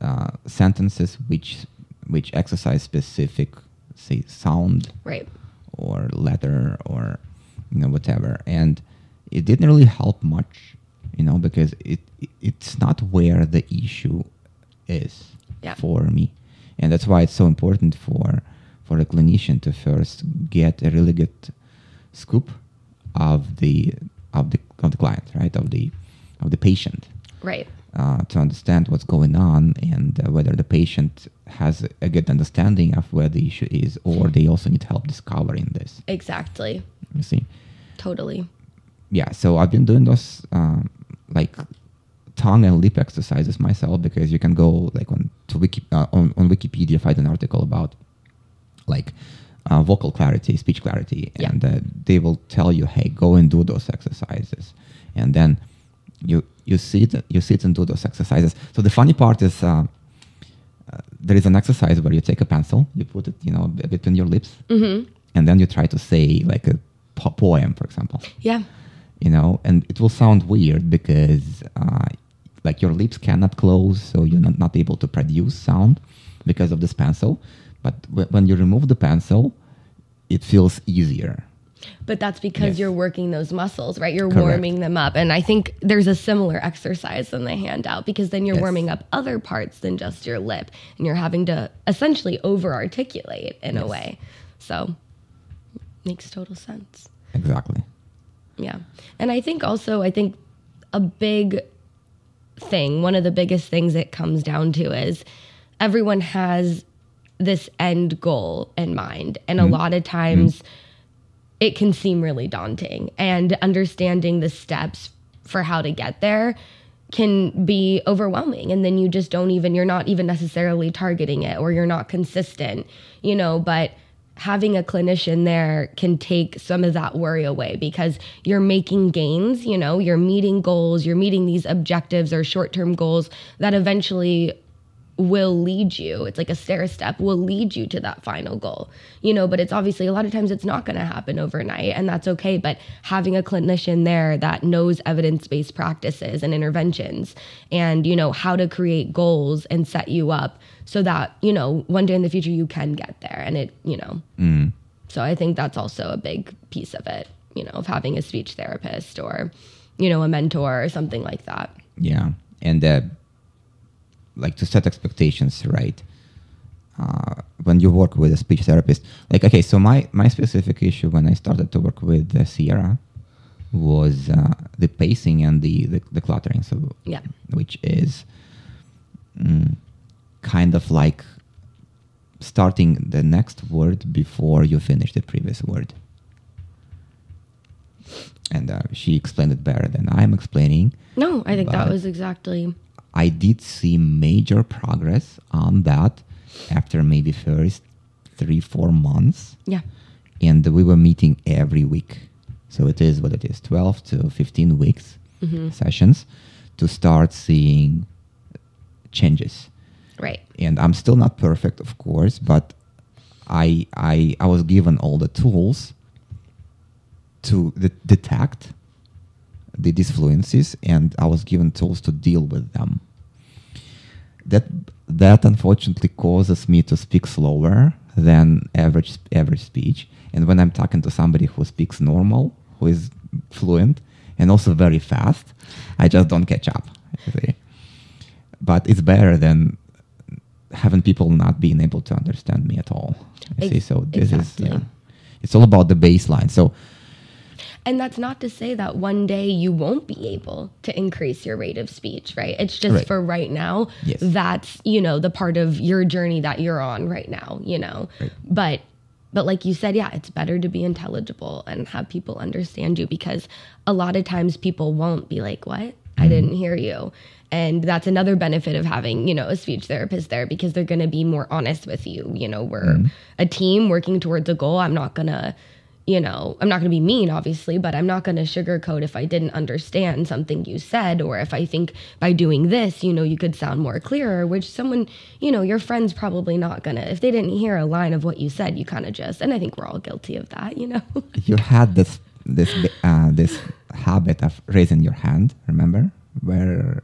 uh, sentences which which exercise specific say sound right, or letter or you know whatever. And it didn't really help much you know because it, it it's not where the issue is Yeah. for me. And that's why it's so important for for a clinician to first get a really good scoop of the of the of the client right? Of the of the patient. Right, uh, to understand what's going on and uh, whether the patient has a good understanding of where the issue is or they also need help discovering this. Exactly, you see? Totally, yeah so i've been doing those um, like tongue and lip exercises myself because you can go like on to Wiki, uh, on, on wikipedia find an article about like uh, vocal clarity speech clarity Yeah. and uh, they will tell you hey go and do those exercises. And then you you sit you sit and do those exercises. So the funny part is uh, uh, there is an exercise where you take a pencil you put it you know between your lips Mm-hmm. and then you try to say like a po- poem for example. Yeah, you know and it will sound weird because uh, like your lips cannot close so you're not, not able to produce sound because of this pencil but w- when you remove the pencil it feels easier But that's because Yes. you're working those muscles, right? You're Correct. warming them up. And I think there's a similar exercise in the handout because then you're Yes. warming up other parts than just your lip and you're having to essentially over articulate in a way. So makes total sense. Exactly. Yeah. And I think also, I think a big thing, one of the biggest things it comes down to is everyone has this end goal in mind. And a mm-hmm. lot of mm-hmm. times it can seem really daunting. And understanding the steps for how to get there can be overwhelming. And then you just don't even, you're not even necessarily targeting it or you're not consistent, you know, but having a clinician there can take some of that worry away because you're making gains, you know, you're meeting goals, you're meeting these objectives or short term goals that eventually will lead you it's like a stair step will lead you to that final goal you know but it's obviously a lot of times it's not going to happen overnight and that's okay but having a clinician there that knows evidence-based practices and interventions and you know how to create goals and set you up so that you know one day in the future you can get there and it you know. So i think that's also a big piece of it you know of having a speech therapist or you know a mentor or something like that. Yeah, and uh, like to set expectations right. Uh, when you work with a speech therapist, like okay, so my my specific issue when I started to work with uh, Sierra was uh, the pacing and the, the the cluttering. So yeah which is mm, kind of like starting the next word before you finish the previous word. And uh, she explained it better than I'm explaining. no i think that was exactly I did see major progress on that after maybe first three, four months. yeah And we were meeting every week. So it is what it is 12 to 15 weeks mm-hmm. sessions to start seeing changes. right And I'm still not perfect, of course, but I, I, I was given all the tools to de- detect the disfluencies and I was given tools to deal with them. That that unfortunately causes me to speak slower than average average speech. And when I'm talking to somebody who speaks normal, who is fluent and also very fast, I just don't catch up. But it's better than having people not being able to understand me at all. you see. So this exactly. is yeah. It's all about the baseline. So And that's not to say that one day you won't be able to increase your rate of speech, right? It's just Right. for right now. Yes. That's, you know, the part of your journey that you're on right now, you know. Right. But but like you said, yeah, it's better to be intelligible and have people understand you because a lot of times people won't be like, "What? I mm-hmm. didn't hear you." And that's another benefit of having, you know, a speech therapist there because they're going to be more honest with you. You know, we're mm-hmm. a team working towards a goal. I'm not going to you know, I'm not going to be mean, obviously, but I'm not going to sugarcoat if I didn't understand something you said, or if I think by doing this, you know, you could sound more clearer, which someone, you know, your friend's probably not going to, if they didn't hear a line of what you said, you kind of just, and I think we're all guilty of that, you know? you had this this uh, this habit of raising your hand. Remember where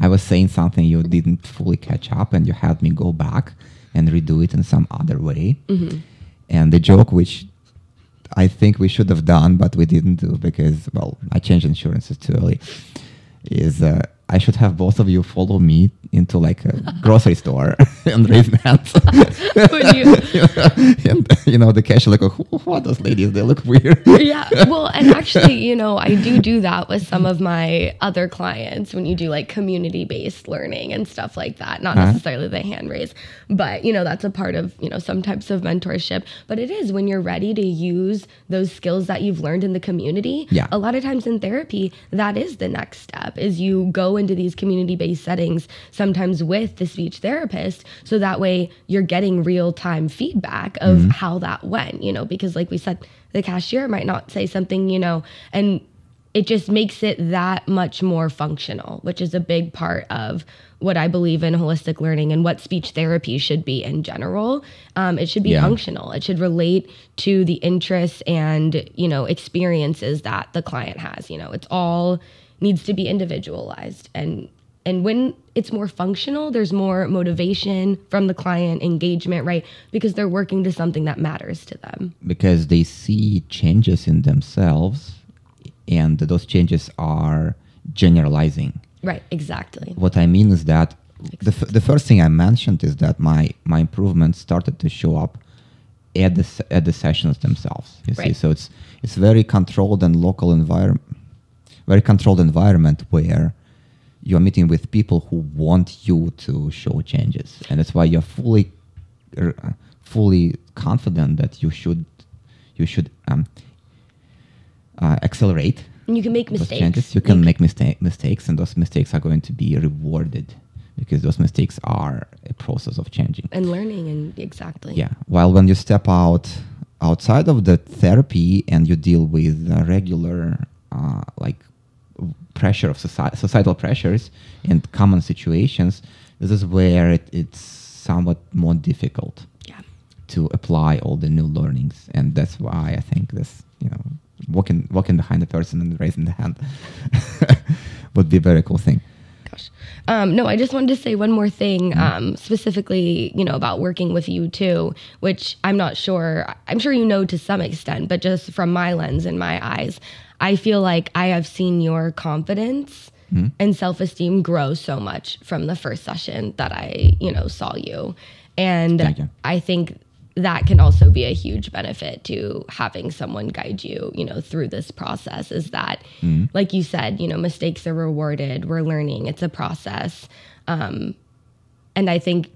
I was saying something you didn't fully catch up, and you had me go back and redo it in some other way. And the joke, which I think we should have done, but we didn't do because well, I changed insurances too early. Is uh, I should have both of you follow me into like a grocery store and raise hands. You? and you know the cashier like, who, who are those ladies? They look weird. yeah. Well, and actually, you know, I do do that with some of my other clients when you do like community based learning and stuff like that. Not Uh-huh. necessarily the hand raise, but you know, that's a part of, you know, some types of mentorship. But it is when you're ready to use those skills that you've learned in the community. Yeah. A lot of times in therapy, that is the next step is you go into these community based settings, sometimes with the speech therapist. So that way you're getting real time feedback of mm-hmm. how that went, you know, because like we said, the cashier might not say something, you know, and it just makes it that much more functional, which is a big part of what I believe in holistic learning and what speech therapy should be in general. Um, it should be Yeah. functional. It should relate to the interests and you know experiences that the client has. You know, it's all needs to be individualized, and and when it's more functional, there's more motivation from the client, engagement, right? Because they're working to something that matters to them. Because they see changes in themselves, and those changes are generalizing. Right, exactly. What I mean is that the, f- the first thing I mentioned is that my, my improvements started to show up at the, at the sessions themselves. You see, Right. so it's it's very controlled and local environment, very controlled environment where you're meeting with people who want you to show changes, and that's why you're fully er, fully confident that you should you should um, uh, accelerate And you can make mistakes. changes. You can make mistake, mistakes, and those mistakes are going to be rewarded because those mistakes are a process of changing. and learning and exactly. Yeah. While when you step out outside of the therapy and you deal with uh, regular uh, like pressure of soci- societal pressures and common situations, this is where it, it's somewhat more difficult Yeah. to apply all the new learnings, and that's why I think this, you know, walking walking behind the person and raising the hand would be a very cool thing. Gosh. Um, no, I just wanted to say one more thing, Mm-hmm. um, specifically, you know, about working with you too, which I'm not sure. I'm sure you know to some extent, but just from my lens and my eyes, I feel like I have seen your confidence Mm-hmm. and self-esteem grow so much from the first session that I, you know, saw you, and. I think that can also be a huge benefit to having someone guide you, you know, through this process is that, like you said, you know, mistakes are rewarded. We're learning. It's a process. Um, and I think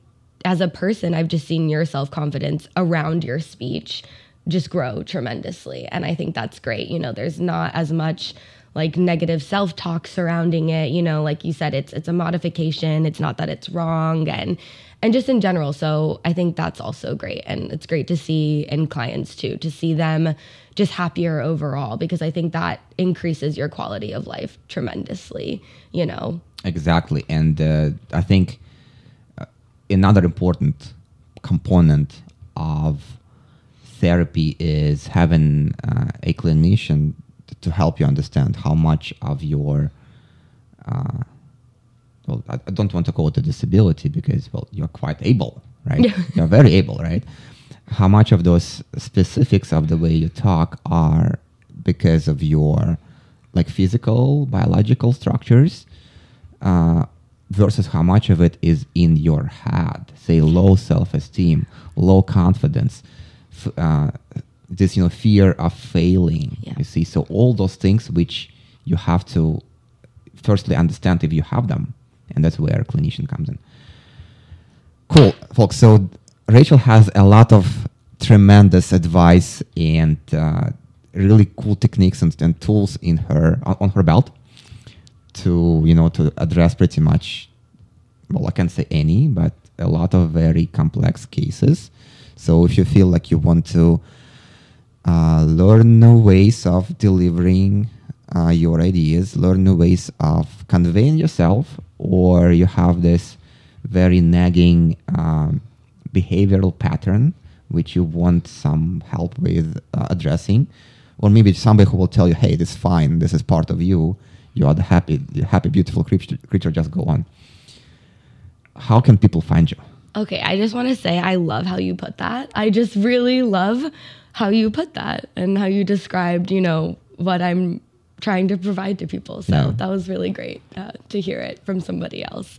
as a person, I've just seen your self confidence around your speech just grow tremendously. And I think that's great. You know, there's not as much like negative self talk surrounding it. You know, like you said, it's it's a modification. It's not that it's wrong and and just in general. So I think that's also great. And it's great to see in clients too, to see them just happier overall, because I think that increases your quality of life tremendously, you know. Exactly, and uh, I think uh, another important component of therapy is having uh, a clinician to help you understand how much of your uh, well, I, I don't want to call it a disability because well, you're quite able, right? Yeah. you're very able, right? How much of those specifics of the way you talk are because of your like physical, biological structures, uh, versus how much of it is in your head. Say low self-esteem, low confidence, f- uh, this you know fear of failing. Yeah. You see, so all those things which you have to firstly understand if you have them, and that's where clinician comes in. Cool, folks. So Rachael has a lot of tremendous advice and uh, really cool techniques and, and tools in her on, on her belt to you know to address pretty much well i can't say any but a lot of very complex cases so if you feel like you want to uh, learn new ways of delivering uh, your ideas learn new ways of conveying yourself or you have this very nagging um, behavioral pattern which you want some help with uh, addressing. Or maybe somebody who will tell you hey this is fine this is part of you. You are the happy the happy beautiful creature, creature just go on. How can people find you? Okay, I just want to say I love how you put that. I just really love how you put that and how you described, you know, what I'm trying to provide to people. So Yeah. that was really great uh, to hear it from somebody else.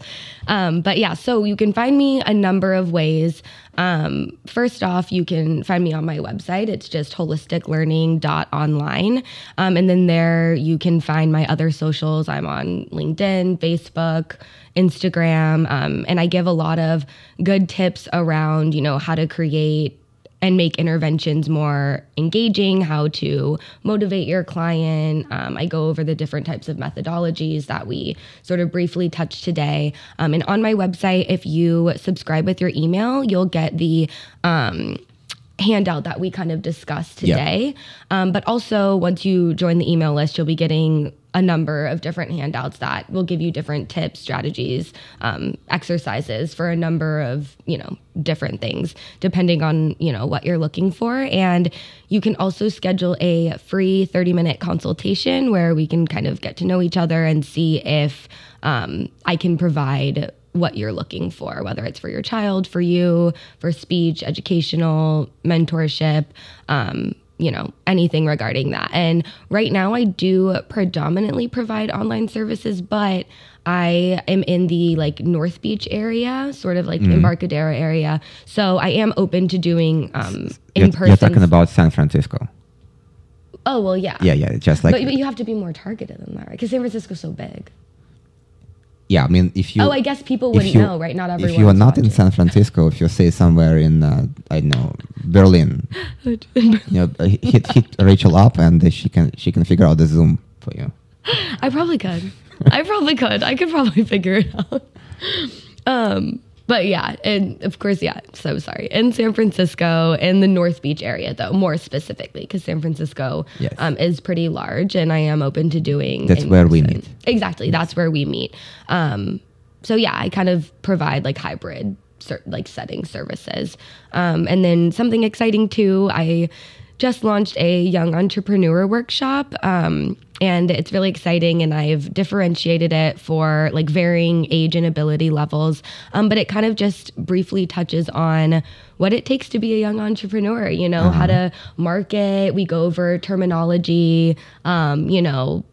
Um, but yeah, so you can find me a number of ways. Um, first off, you can find me on my website. It's just holisticlearning.online. Um, and then there you can find my other socials. I'm on LinkedIn, Facebook, Instagram, um, and I give a lot of good tips around, you know, how to create and make interventions more engaging, how to motivate your client. Um, I go over the different types of methodologies that we sort of briefly touched today. Um, and on my website, if you subscribe with your email, you'll get the um, handout that we kind of discussed today. Um, but also, once you join the email list, you'll be getting a number of different handouts that will give you different tips, strategies, um, exercises for a number of you know different things depending on you know what you're looking for. And you can also schedule a free 30 minute consultation where we can kind of get to know each other and see if um, I can provide what you're looking for, whether it's for your child, for you, for speech, educational, mentorship, um, you know, anything regarding that. And right now, I do predominantly provide online services, but I am in the like North Beach area, sort of like Embarcadero area. So I am open to doing um, in person. you're talking about San Francisco. oh well, yeah, Yeah, yeah. Just like but, but you have to be more targeted than that, right? Because San Francisco's so big. Yeah. I mean, if you oh, I guess people wouldn't you- know, right? Not everyone. If you are not in San Francisco, if you say somewhere in uh, I don't know Berlin, you know, uh, hit hit Rachael up and she can she can figure out the Zoom for you. I probably could. I probably could. I could probably figure it out. Um, but yeah, and of course, yeah. So sorry. In San Francisco, in the North Beach area, though, more specifically, because San Francisco Yes. um, is pretty large, and I am open to doing. That's where we meet. Exactly. That's where we meet. Um, so yeah, I kind of provide like hybrid like setting services. Um, and then something exciting too, I just launched a young entrepreneur workshop. Um, and it's really exciting and I've differentiated it for like varying age and ability levels. Um, but it kind of just briefly touches on what it takes to be a young entrepreneur, you know, how to market. We go over terminology, um, you know,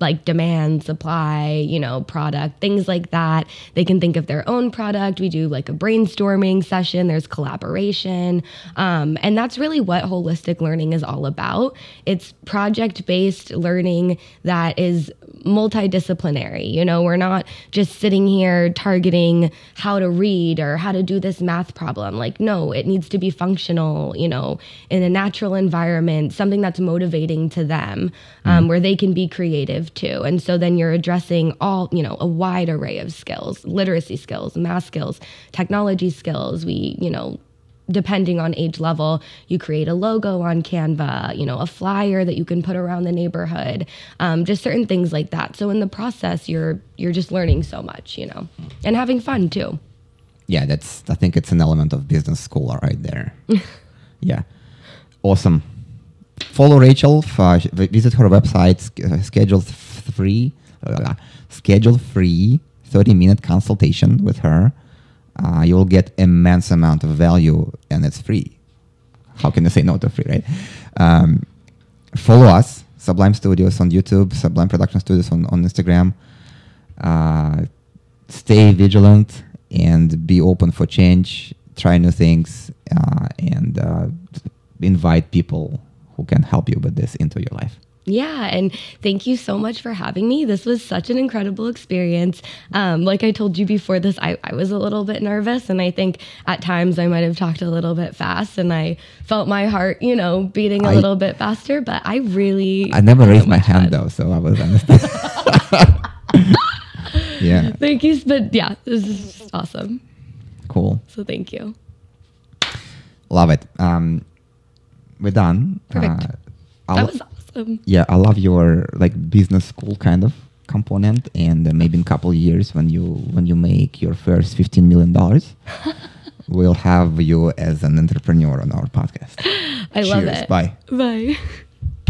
like demand, supply, you know, product, things like that. They can think of their own product. We do like a brainstorming session, there's collaboration. Um, and that's really what holistic learning is all about. It's project based learning that is multidisciplinary. You know, we're not just sitting here targeting how to read or how to do this math problem. Like, no, it needs to be functional, you know, in a natural environment, something that's motivating to them, um, where they can be creative too. And so then you're addressing all, you know, a wide array of skills literacy skills, math skills, technology skills. We, you know, depending on age level, you create a logo on Canva, you know, a flyer that you can put around the neighborhood, um, just certain things like that. So in the process, you're you're just learning so much, you know, and having fun too. Yeah, that's. I think it's an element of business school right there. yeah, awesome. Follow Rachael. Uh, visit her website. uh, Schedule free. Uh, schedule free thirty minute consultation with her. Uh, you will get immense amount of value, and it's free. How can you say no to free, right? Um, follow us, Sublime Studios on YouTube, Sublime Production Studios on, on Instagram. Uh, stay vigilant and be open for change. Try new things uh, and uh, invite people who can help you with this into your life. Yeah, and thank you so much for having me. This was such an incredible experience. Um, like I told you before this, I, I was a little bit nervous, and I think at times I might have talked a little bit fast, and I felt my heart, you know, beating a I- little bit faster. But I really, I never raised my hand fun. though, so I was honest. yeah, Thank you, but yeah, this is just awesome. cool. So thank you. Love it. Um, we're done. Perfect. Uh, That was awesome. yeah, I love your like business school kind of component, and uh, maybe in a couple of years when you when you make your first fifteen million dollars, we'll have you as an entrepreneur on our podcast. I love Cheers. it. Bye. Bye.